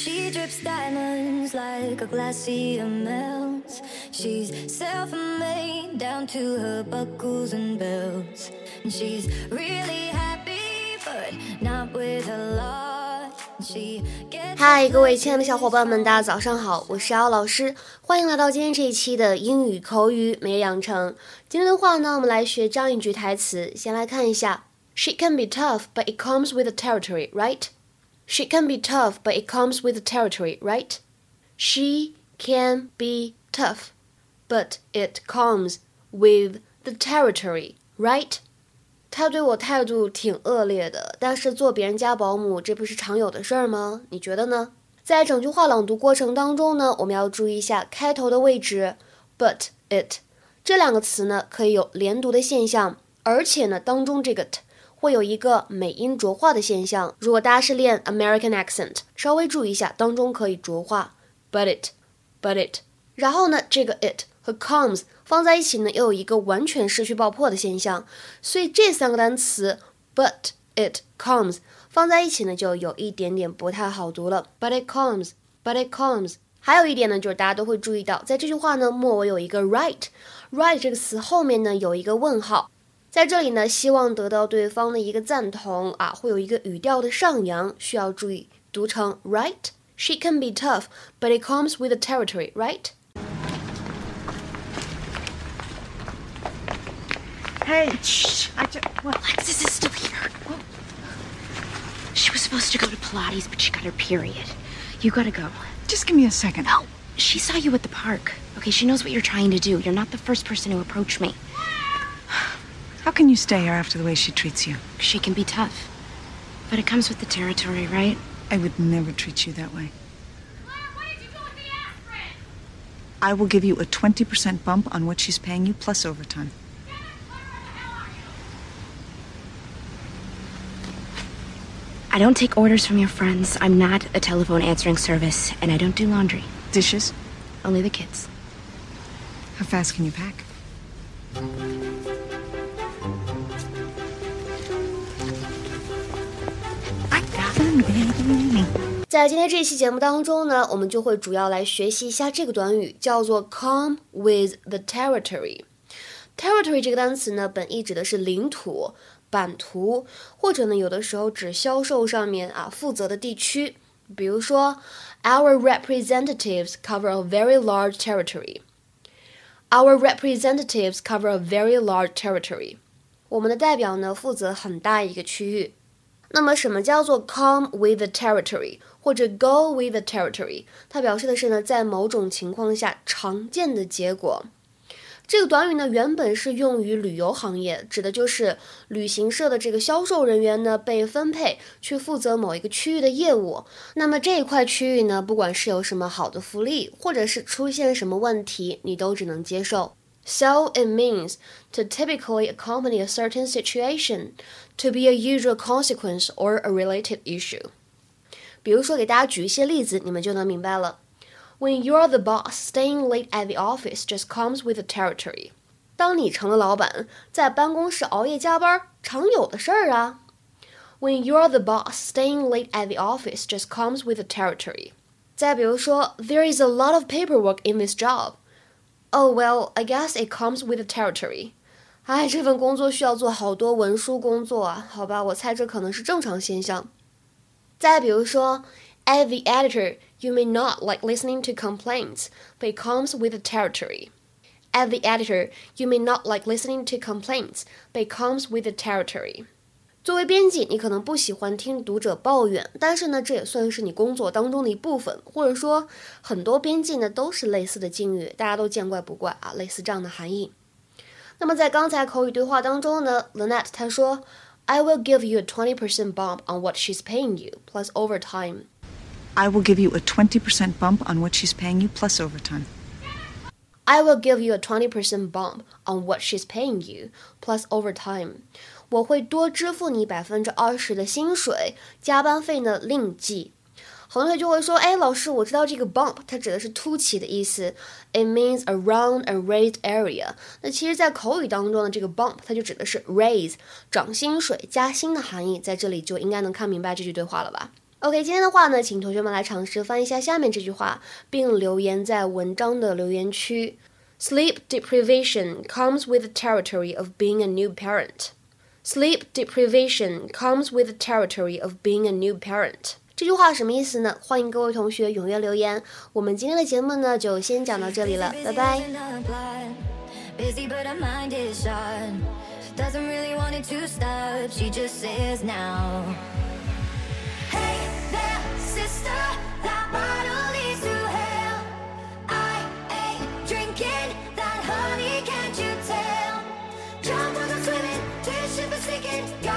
She drips diamonds like a glacier melts. She's self made down to her buckles and belts. And she's really happy, but not with a lot. She gets 嗨，各位亲爱的小伙伴们，大家早上好，我是姚老师，欢迎来到今天这一期的英语口语每日养成。今天的话呢，我们来学这样一句台词，先来看一下：She can be tough, but it comes with the territory, right? She can be tough, but it comes with the territory, right? She can be tough, but it comes with the territory, right? 他对我态度挺恶劣的，但是做别人家保姆，这不是常有的事儿吗？你觉得呢？在整句话朗读过程当中呢，我们要注意一下开头的位置，but it 这两个词呢可以有连读的现象，而且呢当中这个 t 会有一个美音浊化的现象。如果大家是练 American accent，稍微注意一下，当中可以浊化，but it，but it。然后呢，这个 it 和 comes 放在一起呢，又有一个完全失去爆破的现象。所以这三个单词 but it comes 放在一起呢，就有一点点不太好读了。But it comes，but it comes。还有一点呢，就是大家都会注意到，在这句话呢末尾有一个 right，right 这个词后面呢有一个问号。在这里呢，希望得到对方的一个赞同啊，会有一个语调的上扬，需要注意读成 right。She can be tough, but it comes with the territory, right? Hey, shh. I just, what? Alexis is still here. She was supposed to go to Pilates, but she got her period. You gotta go. Just give me a second. No, she saw you at the park. Okay, she knows what you're trying to do. You're not the first person to approach me. How can you stay here after the way she treats you? She can be tough. But it comes with the territory, right? I would never treat you that way. Claire, what you call me after it? I will give you a 20% bump on what she's paying you plus overtime. I don't take orders from your friends. I'm not a telephone answering service, and I don't do laundry. Dishes? Only the kids. How fast can you pack? 在今天这一期节目当中呢，我们就会主要来学习一下这个短语，叫做 "come with the territory"。territory 这个单词呢，本意指的是领土、版图，或者呢，有的时候指销售上面啊负责的地区。比如说，Our representatives cover a very large territory. Our representatives cover a very large territory. 我们的代表呢，负责很大一个区域。那么，什么叫做 come with the territory 或者 go with the territory？它表示的是呢，在某种情况下常见的结果。这个短语呢，原本是用于旅游行业，指的就是旅行社的这个销售人员呢，被分配去负责某一个区域的业务。那么这一块区域呢，不管是有什么好的福利，或者是出现什么问题，你都只能接受。So it means to typically accompany a certain situation, to be a usual consequence or a related issue. 比如说，给大家举一些例子，你们就能明白了。When you're the boss, staying late at the office just comes with the territory. 当你成了老板，在办公室熬夜加班，常有的事儿啊。When you're the boss, staying late at the office just comes with the territory. 再比如说，There is a lot of paperwork in this job. Oh well, I guess it comes with the territory. 哎，这份工作需要做好多文书工作啊，好吧，我猜这可能是正常现象。再比如说，As the editor, you may not like listening to complaints, but it comes with the territory. As the editor, you may not like listening to complaints, but it comes with the territory. 作为编辑，你可能不喜欢听读者抱怨，但是呢，这也算是你工作当中的一部分，或者说很多编辑呢都是类似的境遇，大家都见怪不怪啊，类似这样的含义。那么在刚才口语对话当中呢，Lynette 她说，I will give you a twenty percent bump on what she's paying you plus overtime. I will give you a twenty percent bump on what she's paying you plus overtime. I will give you a twenty percent bump on what she's paying you plus overtime. 我会多支付你百分之二十的薪水，加班费呢另计。很多同学就会说，哎，老师，我知道这个 bump 它指的是凸起的意思，it means a round a raised area。那其实，在口语当中呢，这个 bump 它就指的是 raise 涨薪水、加薪的含义，在这里就应该能看明白这句对话了吧？OK，今天的话呢，请同学们来尝试翻译一下下面这句话，并留言在文章的留言区。Sleep deprivation comes with the territory of being a new parent. Sleep deprivation comes with the territory of being a new parent. 这句话什么意思呢？欢迎各位同学踊跃留言。我们今天的节目呢，就先讲到这里了，拜拜。Busy, but her mind is shut. Doesn't really want it to stop. She just says now. Let's go.